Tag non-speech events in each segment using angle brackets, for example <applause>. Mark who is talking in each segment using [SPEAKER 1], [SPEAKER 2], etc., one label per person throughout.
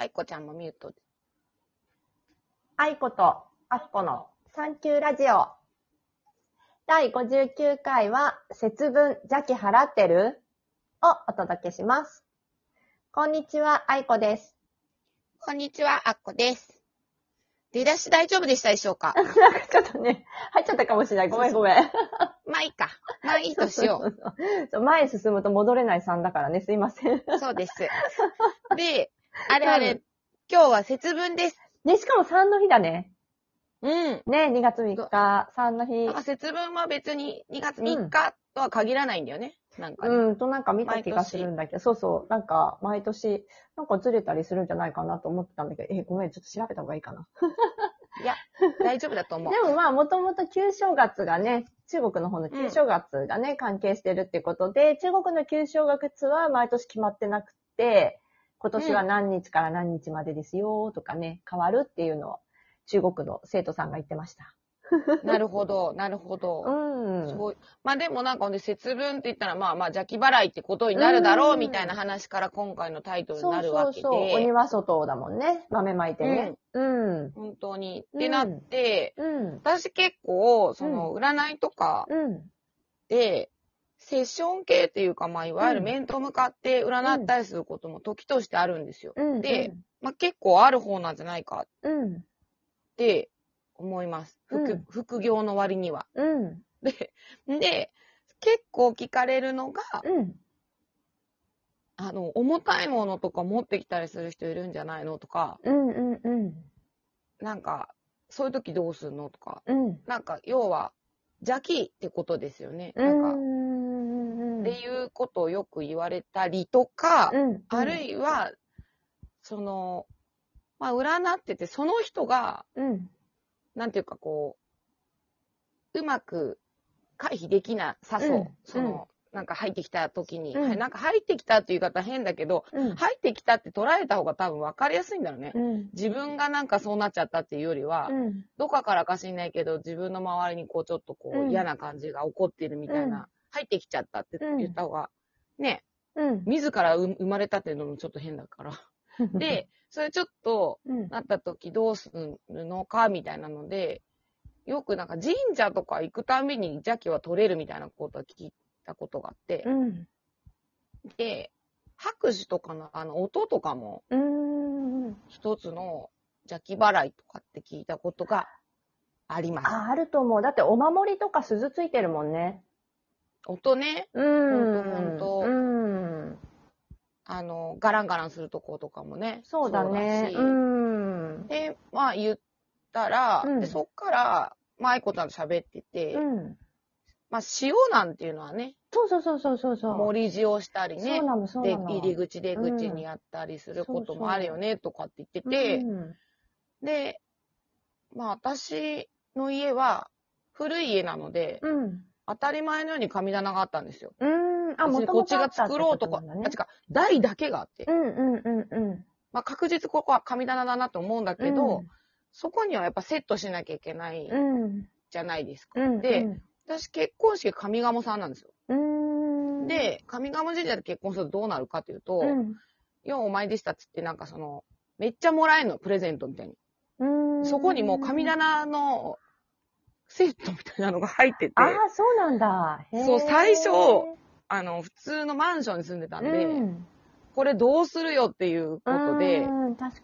[SPEAKER 1] 愛子ちゃんもミュートで。
[SPEAKER 2] 愛子とアッコのサンキューラジオ。第59回は、節分邪気払ってる？をお届けします。こんにちは、愛子です。
[SPEAKER 1] こんにちは、あっこです。出だし大丈夫でしたでしょうか？<laughs>
[SPEAKER 2] なんかちょっとね、入っちゃったかもしれない。ごめんごめん。<laughs>
[SPEAKER 1] まあいいか。まあいいとしよ
[SPEAKER 2] そうそう前へ進むと戻れない3だからね、すいません。
[SPEAKER 1] う。そうです。<laughs> で、<laughs> あれあれ、今日は節分です。
[SPEAKER 2] ね、しかも3の日だね。
[SPEAKER 1] うん。
[SPEAKER 2] ね、2月3日、3の日
[SPEAKER 1] なん。か節分は別に2月3日とは限らないんだよね。なんかね。
[SPEAKER 2] うん、となんか見た気がするんだけど、そうそう、なんか毎年、なんかずれたりするんじゃないかなと思ってたんだけど、え、ごめん、ちょっと調べた方がいいかな。<laughs>
[SPEAKER 1] いや、大丈夫だと思う。
[SPEAKER 2] でもまあ、もともと旧正月がね、中国の方の旧正月がね、関係してるってことで、中国の旧正月は毎年決まってなくて、今年は何日から何日までですよとかね、変わるっていうのを中国の生徒さんが言ってました。<laughs>
[SPEAKER 1] なるほど、なるほど。
[SPEAKER 2] うん。
[SPEAKER 1] そうまあでもなんかね、節分って言ったらまあまあ邪気払いってことになるだろ
[SPEAKER 2] う
[SPEAKER 1] うんみたいな話から今回のタイトルに
[SPEAKER 2] そう
[SPEAKER 1] なるわけで。
[SPEAKER 2] そうそう。鬼は外だもんね。豆まいてね。うん。
[SPEAKER 1] 本当に。
[SPEAKER 2] うん
[SPEAKER 1] ってなって、
[SPEAKER 2] うん。
[SPEAKER 1] 私結構、その、占いとか
[SPEAKER 2] うん。
[SPEAKER 1] で、セッション系っていうか、まあ、いわゆる
[SPEAKER 2] うん
[SPEAKER 1] 面と向かって占ったりすることも時としてあるんですよ。
[SPEAKER 2] うん。
[SPEAKER 1] で、まあ、結構ある方なんじゃないかっ
[SPEAKER 2] うん。
[SPEAKER 1] て思います。副,、
[SPEAKER 2] うん
[SPEAKER 1] 副業の割には。
[SPEAKER 2] うん。
[SPEAKER 1] で、で、結構聞かれるのが、
[SPEAKER 2] うん。
[SPEAKER 1] あの、重たいものとか持ってきたりする人いるんじゃないのとか、
[SPEAKER 2] うん。うん。うん。
[SPEAKER 1] なんか、そういう時どうするのとか、
[SPEAKER 2] うん。
[SPEAKER 1] なんか、要は、邪気ってことですよね。
[SPEAKER 2] う
[SPEAKER 1] なんか、
[SPEAKER 2] ん。
[SPEAKER 1] っていうことをよく言われたりとか、
[SPEAKER 2] うん。
[SPEAKER 1] あるいは、その、まあ、占ってて、その人が、
[SPEAKER 2] うん。
[SPEAKER 1] なんていうかこう、うまく回避できなさそう。
[SPEAKER 2] うん
[SPEAKER 1] その、なんか入ってきた時に、
[SPEAKER 2] うん
[SPEAKER 1] はい、なんか入ってきたっていう言い方変だけど、
[SPEAKER 2] うん。
[SPEAKER 1] 入ってきたって捉えた方が多分分かりやすいんだろうね。
[SPEAKER 2] うん。
[SPEAKER 1] 自分がなんかそうなっちゃったっていうよりは、
[SPEAKER 2] うん。
[SPEAKER 1] どっかからか知んないけど、自分の周りにこうちょっとこう、
[SPEAKER 2] うん
[SPEAKER 1] 嫌な感じが起こってるみたいな、
[SPEAKER 2] うん
[SPEAKER 1] 入ってきちゃったって言った方が、ね、
[SPEAKER 2] うん。
[SPEAKER 1] 自ら生生まれたっていうのもちょっと変だから。<laughs> で、それちょっと
[SPEAKER 2] うん。
[SPEAKER 1] なった時どうするのかみたいなので、よくなんか神社とか行くたびに邪気は取れるみたいなことは聞いたことがあって、
[SPEAKER 2] うん。
[SPEAKER 1] で、拍手とかのあの音とかも
[SPEAKER 2] うん。
[SPEAKER 1] 一つの邪気払いとかって聞いたことがあります。
[SPEAKER 2] あ、あると思う。だってお守りとか鈴ついてるもんね。
[SPEAKER 1] 音ね、
[SPEAKER 2] うん。
[SPEAKER 1] ほんとほんと
[SPEAKER 2] うん。
[SPEAKER 1] あの、ガランガランするとことかもね。
[SPEAKER 2] そうだね。
[SPEAKER 1] そう
[SPEAKER 2] うん。
[SPEAKER 1] で、まあ言ったら、
[SPEAKER 2] うん
[SPEAKER 1] でそっから、まあ愛子ちゃんと喋ってて、
[SPEAKER 2] うん。
[SPEAKER 1] まあ塩なんていうのはね、
[SPEAKER 2] そうそうそうそうそうそう。
[SPEAKER 1] 盛り塩したりね
[SPEAKER 2] そう、なの、そう
[SPEAKER 1] で
[SPEAKER 2] なの。
[SPEAKER 1] 入り口出口にやったりすることもあるよね、とかって言ってて、
[SPEAKER 2] うん
[SPEAKER 1] で、まあ私の家は古い家なので、
[SPEAKER 2] うん。
[SPEAKER 1] 当たり前のように神棚があったんですよ。
[SPEAKER 2] うん。あ、も
[SPEAKER 1] こっちが作ろうとか、
[SPEAKER 2] ね
[SPEAKER 1] あ、違う、台だけがあって、
[SPEAKER 2] うんうんうんうん。
[SPEAKER 1] まあ確実ここは神棚だなと思うんだけど、
[SPEAKER 2] うん
[SPEAKER 1] そこにはやっぱセットしなきゃいけない
[SPEAKER 2] うん。
[SPEAKER 1] じゃないですか。
[SPEAKER 2] うん。
[SPEAKER 1] で、私結婚式上賀茂さんなんですよ。
[SPEAKER 2] うん。、
[SPEAKER 1] で、上賀茂神社で結婚するとどうなるかというと、
[SPEAKER 2] うん。
[SPEAKER 1] ようお前でしたっつってなんかその、めっちゃもらえるの、プレゼントみたいに。
[SPEAKER 2] うん。
[SPEAKER 1] そこにもう神棚のセットみたいなのが入ってて、
[SPEAKER 2] ああ、そうなんだ。
[SPEAKER 1] そう最初あの、普通のマンションに住んでたんで、
[SPEAKER 2] うん、
[SPEAKER 1] これどうするよっていうことで、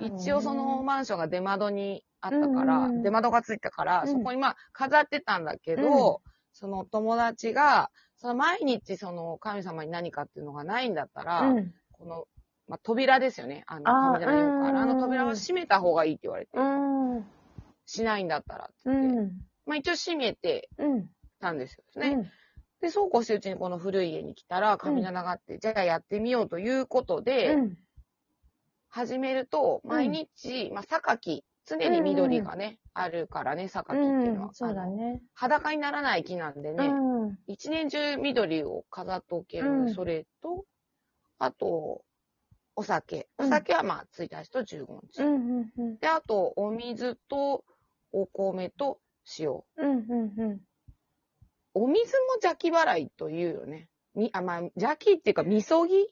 [SPEAKER 1] 一応そのマンションが出窓にあったから、出窓がついたから、
[SPEAKER 2] うん
[SPEAKER 1] そこにまあ飾ってたんだけど、その友達が、その毎日その神様に何かっていうのがないんだったら、
[SPEAKER 2] うん。
[SPEAKER 1] この、まあ、扉ですよね。あの、神棚によくある。あ
[SPEAKER 2] うん
[SPEAKER 1] の扉は閉めた方がいいって言われて、
[SPEAKER 2] うん。
[SPEAKER 1] しないんだったらってって、
[SPEAKER 2] ん。
[SPEAKER 1] まあ一応閉めて
[SPEAKER 2] うん。
[SPEAKER 1] たんですよね。で、そうこうしてるうちにこの古い家に来たら神棚があって、じゃあやってみようということで、
[SPEAKER 2] うん。
[SPEAKER 1] 始めると、毎日、まあ、榊、常に緑がね、あるからね、榊っていうのは。
[SPEAKER 2] うん。そうだ
[SPEAKER 1] あの
[SPEAKER 2] ね。
[SPEAKER 1] 裸にならない木なんでね、
[SPEAKER 2] うん。
[SPEAKER 1] 一年中緑を飾っておける
[SPEAKER 2] うん
[SPEAKER 1] それと、あと、お酒。
[SPEAKER 2] うん
[SPEAKER 1] お酒はまあ、1日と15日。
[SPEAKER 2] うん。うん。うん。
[SPEAKER 1] で、あと、お水と、お米と塩。
[SPEAKER 2] うん。うん。
[SPEAKER 1] お水も邪気払いというよね。み、あ、まあ、邪気っていうか、みそぎ？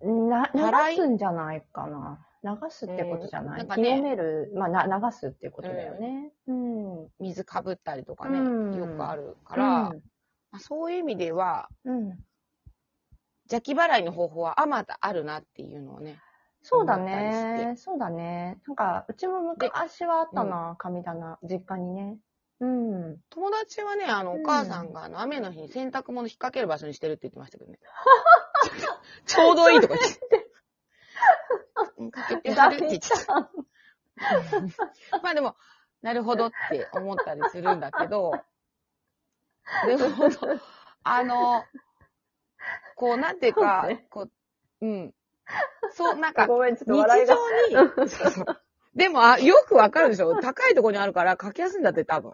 [SPEAKER 2] うん。な、流すんじゃないかな。流すってことじゃない、
[SPEAKER 1] うんなんかね
[SPEAKER 2] 清める、まあな、流すっていうことだよね。うん。
[SPEAKER 1] 水かぶったりとかね、
[SPEAKER 2] うん
[SPEAKER 1] よくあるから、まあそういう意味では、
[SPEAKER 2] うん。うん。
[SPEAKER 1] 邪気払いの方法はあまだあるなっていうのをね。
[SPEAKER 2] そうだね。そうだね。なんか、うちも昔はあったな、神棚、実家にね。うん。
[SPEAKER 1] 友達はね、あの、
[SPEAKER 2] うん
[SPEAKER 1] お母さんがあの、雨の日に洗濯物引っ掛ける場所にしてるって言ってましたけどね。<laughs> ちょうどいいとか言って。うんかけてはるって言ってた。まあでも、なるほどって思ったりするんだけど、<laughs> でも、あの、こう、なんていうか
[SPEAKER 2] そうね、
[SPEAKER 1] こう、うん。そう、なんか、日。常に、そうそうでもあ、よくわかるでしょ？高いところにあるから書きやすいんだって多分。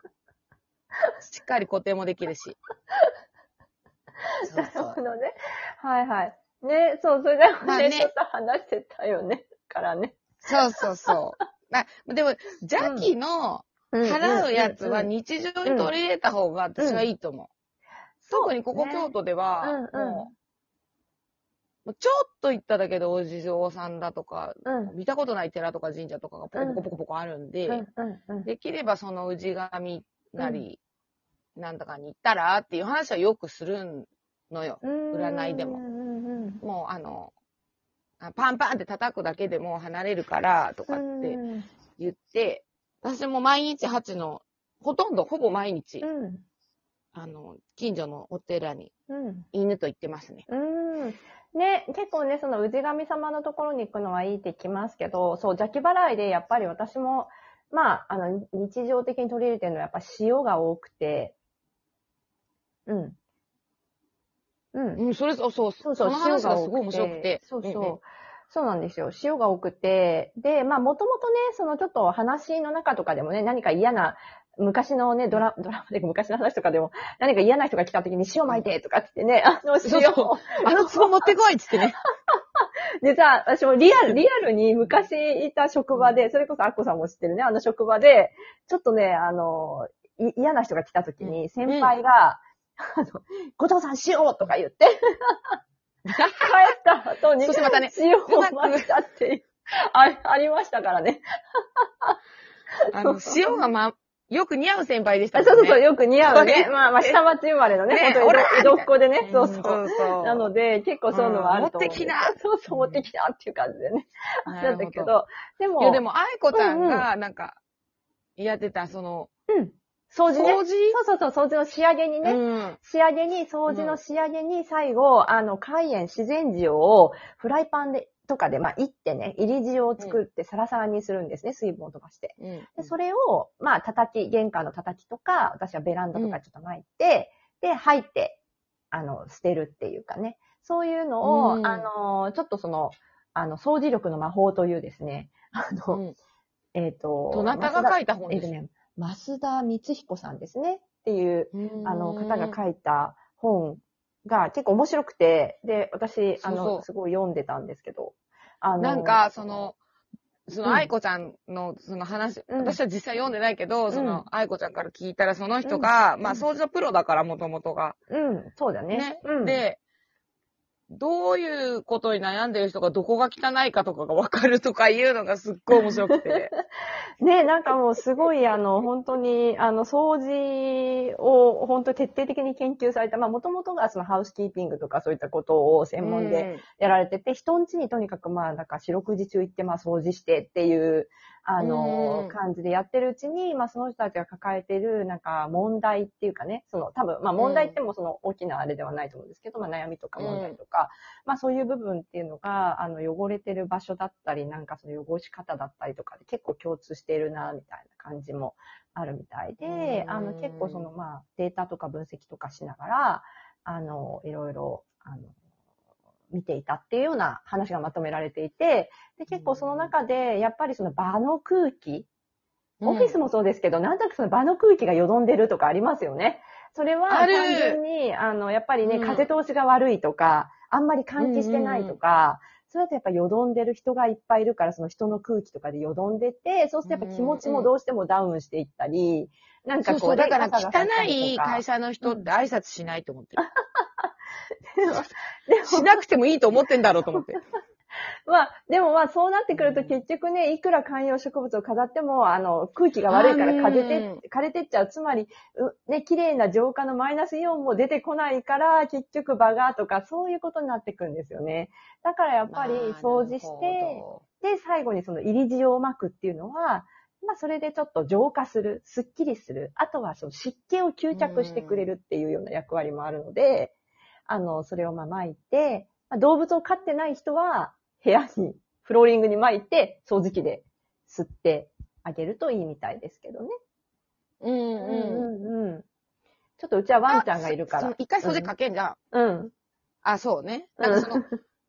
[SPEAKER 1] しっかり固定もできるし。<laughs> そう
[SPEAKER 2] なる。ほどね。はいはい。ね、そう、それでもね、
[SPEAKER 1] まあね
[SPEAKER 2] ちょっと話してたよね。からね。
[SPEAKER 1] そうそうそう。<laughs> あでも、邪気の払うやつは日常に取り入れた方が私はいいと思う。特にここ京都では、もう、もうちょっと行っただけでお地蔵さんだとか、
[SPEAKER 2] うん。
[SPEAKER 1] 見たことない寺とか神社とかがポコポコポコポコあるんで、
[SPEAKER 2] うんうんうん。
[SPEAKER 1] できればその氏神なり、なんだかに行ったらっていう話はよくするのよ。占いでも
[SPEAKER 2] うんうんうん
[SPEAKER 1] もうあの、あパンパンって叩くだけでも離れるからとかって
[SPEAKER 2] うん
[SPEAKER 1] 言って、私も毎日8の、ほとんどほぼ毎日、
[SPEAKER 2] うん。
[SPEAKER 1] あの、近所のお寺に
[SPEAKER 2] うん。
[SPEAKER 1] 犬と行ってますね。
[SPEAKER 2] うん。ね、結構ね、その氏神様のところに行くのはいいって聞きますけど、そう、邪気払いでやっぱり私も、まあ、あの、日常的に取り入れてるのはやっぱ塩が多くて、うん。うん。
[SPEAKER 1] うん、それ、そうそう、
[SPEAKER 2] そうそう、
[SPEAKER 1] の話がすごい面白くて。
[SPEAKER 2] そうそう。そうなんですよ。塩が多くて。で、まあ、もともとね、そのちょっと話の中とかでもね、何か嫌な、昔のね、ドラ、ドラマで昔の話とかでも、何か嫌な人が来た時に塩巻いてとかって言ってね、あの
[SPEAKER 1] そう
[SPEAKER 2] 塩
[SPEAKER 1] そう。あの壺持ってこいっつってね。<laughs>
[SPEAKER 2] でさ、私もリアル、リアル。に昔いた職場で、それこそアッコさんも知ってるね、あの職場で、ちょっとね、あの、い嫌な人が来た時に、先輩が、あの、後藤さん塩とか言って、帰った後に <laughs>
[SPEAKER 1] そしてまたね、
[SPEAKER 2] 塩を巻いたっていう、あありましたからね。
[SPEAKER 1] あの、<laughs> 塩がま、よく似合う先輩でしたもんね。
[SPEAKER 2] そうそうそう、よく似合うね。
[SPEAKER 1] ね
[SPEAKER 2] まあまあ、下町生まれのね、
[SPEAKER 1] ねほら
[SPEAKER 2] 江戸っ子でね、そうそう。
[SPEAKER 1] そうそう。
[SPEAKER 2] なので、結構そういうのはあると思う。
[SPEAKER 1] うん持ってきな
[SPEAKER 2] そうそう、持ってきたっていう感じでね。
[SPEAKER 1] な
[SPEAKER 2] なん。だけど、でも、
[SPEAKER 1] いや、でも、愛子ちゃんが、なんか、やってた、その、
[SPEAKER 2] うん。掃除ね。
[SPEAKER 1] 掃除？
[SPEAKER 2] そうそうそう、掃除の仕上げにね。
[SPEAKER 1] うん。
[SPEAKER 2] 仕上げに、掃除の仕上げに、最後、あの、海塩、自然塩をフライパンで、とかで、まあ、いってね、入り塩を作ってサラサラにするんですね、水分を飛ばして。
[SPEAKER 1] うん。
[SPEAKER 2] で、それを、まあ、叩き、玄関の叩きとか、私はベランダとかちょっと巻いて、で、入って、あの、捨てるっていうかね。そういうのを、
[SPEAKER 1] うん。
[SPEAKER 2] あの、ちょっとその、あの、掃除力の魔法というですね、あの、
[SPEAKER 1] うん。
[SPEAKER 2] えっ、と、
[SPEAKER 1] どなたが書いた本です？か
[SPEAKER 2] えっとね、増田光彦さんですね。っていう、あの、方が
[SPEAKER 1] い
[SPEAKER 2] 書いた本が結構面白くて、で、私、あ
[SPEAKER 1] そうそう。
[SPEAKER 2] の、すごい読んでたんですけど、あの、
[SPEAKER 1] なんか、その、そ
[SPEAKER 2] うん。
[SPEAKER 1] の、愛子ちゃんの、その話、
[SPEAKER 2] うん。
[SPEAKER 1] 私は実際読んでないけど、そ
[SPEAKER 2] うん。
[SPEAKER 1] の、愛子ちゃんから聞いたら、その人が、
[SPEAKER 2] うん。
[SPEAKER 1] まあ、掃除のプロだから、もともとが。
[SPEAKER 2] うん、そうだね。
[SPEAKER 1] ね。
[SPEAKER 2] うん、
[SPEAKER 1] で、どういうことに悩んでる人がどこが汚いかとかがわかるとかいうのがすっごい面白くて。<laughs>
[SPEAKER 2] ね、なんかもうすごい、あの、本当に、あの、掃除を本当に徹底的に研究された、まあ、もともとがそのハウスキーピングとかそういったことを専門でやられてて、人ん家にとにかくまあ、なんか四六時中行ってまあ掃除してっていう、あの
[SPEAKER 1] うん、
[SPEAKER 2] 感じでやってるうちに、まあその人たちが抱えてるなんか問題っていうかね、その多分、まあ問題ってもその大きなあれではないと思うんですけど、まあ悩みとか問題とか、まあそういう部分っていうのが、あの汚れてる場所だったり、なんかその汚し方だったりとかで結構共通しているな、みたいな感じもあるみたいで、
[SPEAKER 1] うん。
[SPEAKER 2] あの結構そのまあデータとか分析とかしながら、あの、いろいろ、あの、見ていたっていうような話がまとめられていて、で、結構その中で、やっぱりその場の空気、オフィスもそうですけど、なんとなくその場の空気がよどんでるとかありますよね。それは単純に、あの、やっぱりね、
[SPEAKER 1] うん。
[SPEAKER 2] 風通しが悪いとか、あんまり換気してないとか、そうやってやっぱよどんでる人がいっぱいいるから、その人の空気とかでよどんでて、そうするとやっぱ気持ちもどうしてもダウンしていったり、なんかこう、
[SPEAKER 1] そうそう、だから汚い会社の人って挨拶しないと思ってる。
[SPEAKER 2] でも
[SPEAKER 1] しなくてもいいと思ってんだろうと思って。<laughs>
[SPEAKER 2] まあ、でもまあ、そうなってくると結局ね、いくら観葉植物を飾っても、あの、空気が悪いから風て、枯れてっちゃう。つまり、うね、綺麗な浄化のマイナスイオンも出てこないから、結局バガーとか、そういうことになってくんですよね。だからやっぱり掃除して、で、最後にその入り塩を巻くっていうのは、まあ、それでちょっと浄化する、スッキリする。あとはその湿気を吸着してくれるっていうような役割もあるので、あの、それをまあ巻いて、まあ、動物を飼ってない人は、部屋に、フローリングに巻いて、掃除機で吸ってあげるといいみたいですけどね。
[SPEAKER 1] うんうん。
[SPEAKER 2] うんうんうん。ちょっとうちはワンちゃんがいるから。
[SPEAKER 1] 一回掃除かけんじゃん。
[SPEAKER 2] うん。
[SPEAKER 1] あ、そうね。なんかその、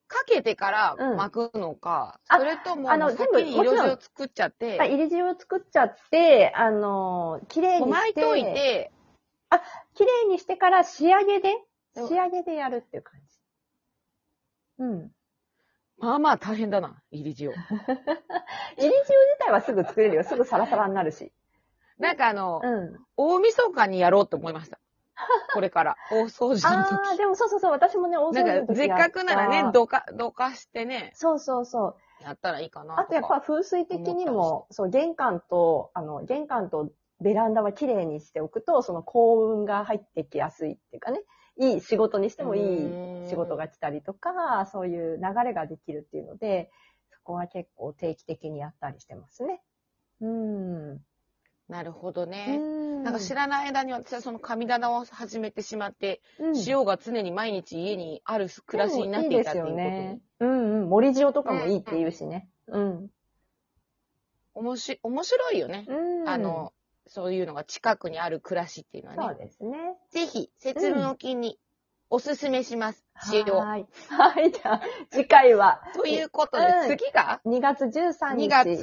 [SPEAKER 1] かけてから
[SPEAKER 2] うん
[SPEAKER 1] 巻くのか、
[SPEAKER 2] あ
[SPEAKER 1] それとも、
[SPEAKER 2] あの全部もちろん
[SPEAKER 1] 塩作っちゃって、
[SPEAKER 2] 入り塩を作っちゃって、あのー、綺麗にして。
[SPEAKER 1] 巻いといて、
[SPEAKER 2] 綺麗にしてから仕上げで、仕上げでやるっていう感じ。うん。
[SPEAKER 1] まあまあ大変だな、入り塩。<laughs>
[SPEAKER 2] 入り塩自体はすぐ作れるよ。すぐサラサラになるし。
[SPEAKER 1] なんかあの、
[SPEAKER 2] うん。
[SPEAKER 1] 大晦日にやろうと思いました。これから。<laughs> 大掃除の
[SPEAKER 2] ああ、
[SPEAKER 1] 時。
[SPEAKER 2] でもそうそうそう、私もね、大掃除の時
[SPEAKER 1] せっかくならね、どか、どかしてね、
[SPEAKER 2] そうそうそう。
[SPEAKER 1] やったらいいかな
[SPEAKER 2] あとやっぱ風水的にも、そう、玄関と、あの、玄関とベランダは綺麗にしておくと、その幸運が入ってきやすいっていうかね、いい仕事にしてもいい仕事が来たりとか、そういう流れができるっていうので、そこは結構定期的にやったりしてますね。うん。
[SPEAKER 1] なるほど
[SPEAKER 2] う
[SPEAKER 1] ね。
[SPEAKER 2] ん
[SPEAKER 1] なんか知らない間に私はその神棚を始めてしまって、
[SPEAKER 2] うん
[SPEAKER 1] 塩が常に毎日家にある暮らしになっていたっていうこと？
[SPEAKER 2] ね。うんうん。森塩とかもいいって言うしね。うん。
[SPEAKER 1] 面白い、面白いよね。
[SPEAKER 2] うん。
[SPEAKER 1] あの、そういうのが近くにある暮らしっていうの
[SPEAKER 2] そう
[SPEAKER 1] はね。
[SPEAKER 2] ですね。
[SPEAKER 1] ぜひ、節分の金におすすめします。塩。
[SPEAKER 2] はーい。はい。じゃあ、次回は、
[SPEAKER 1] ということで、
[SPEAKER 2] うん
[SPEAKER 1] 次が
[SPEAKER 2] ？2月13日。
[SPEAKER 1] 2月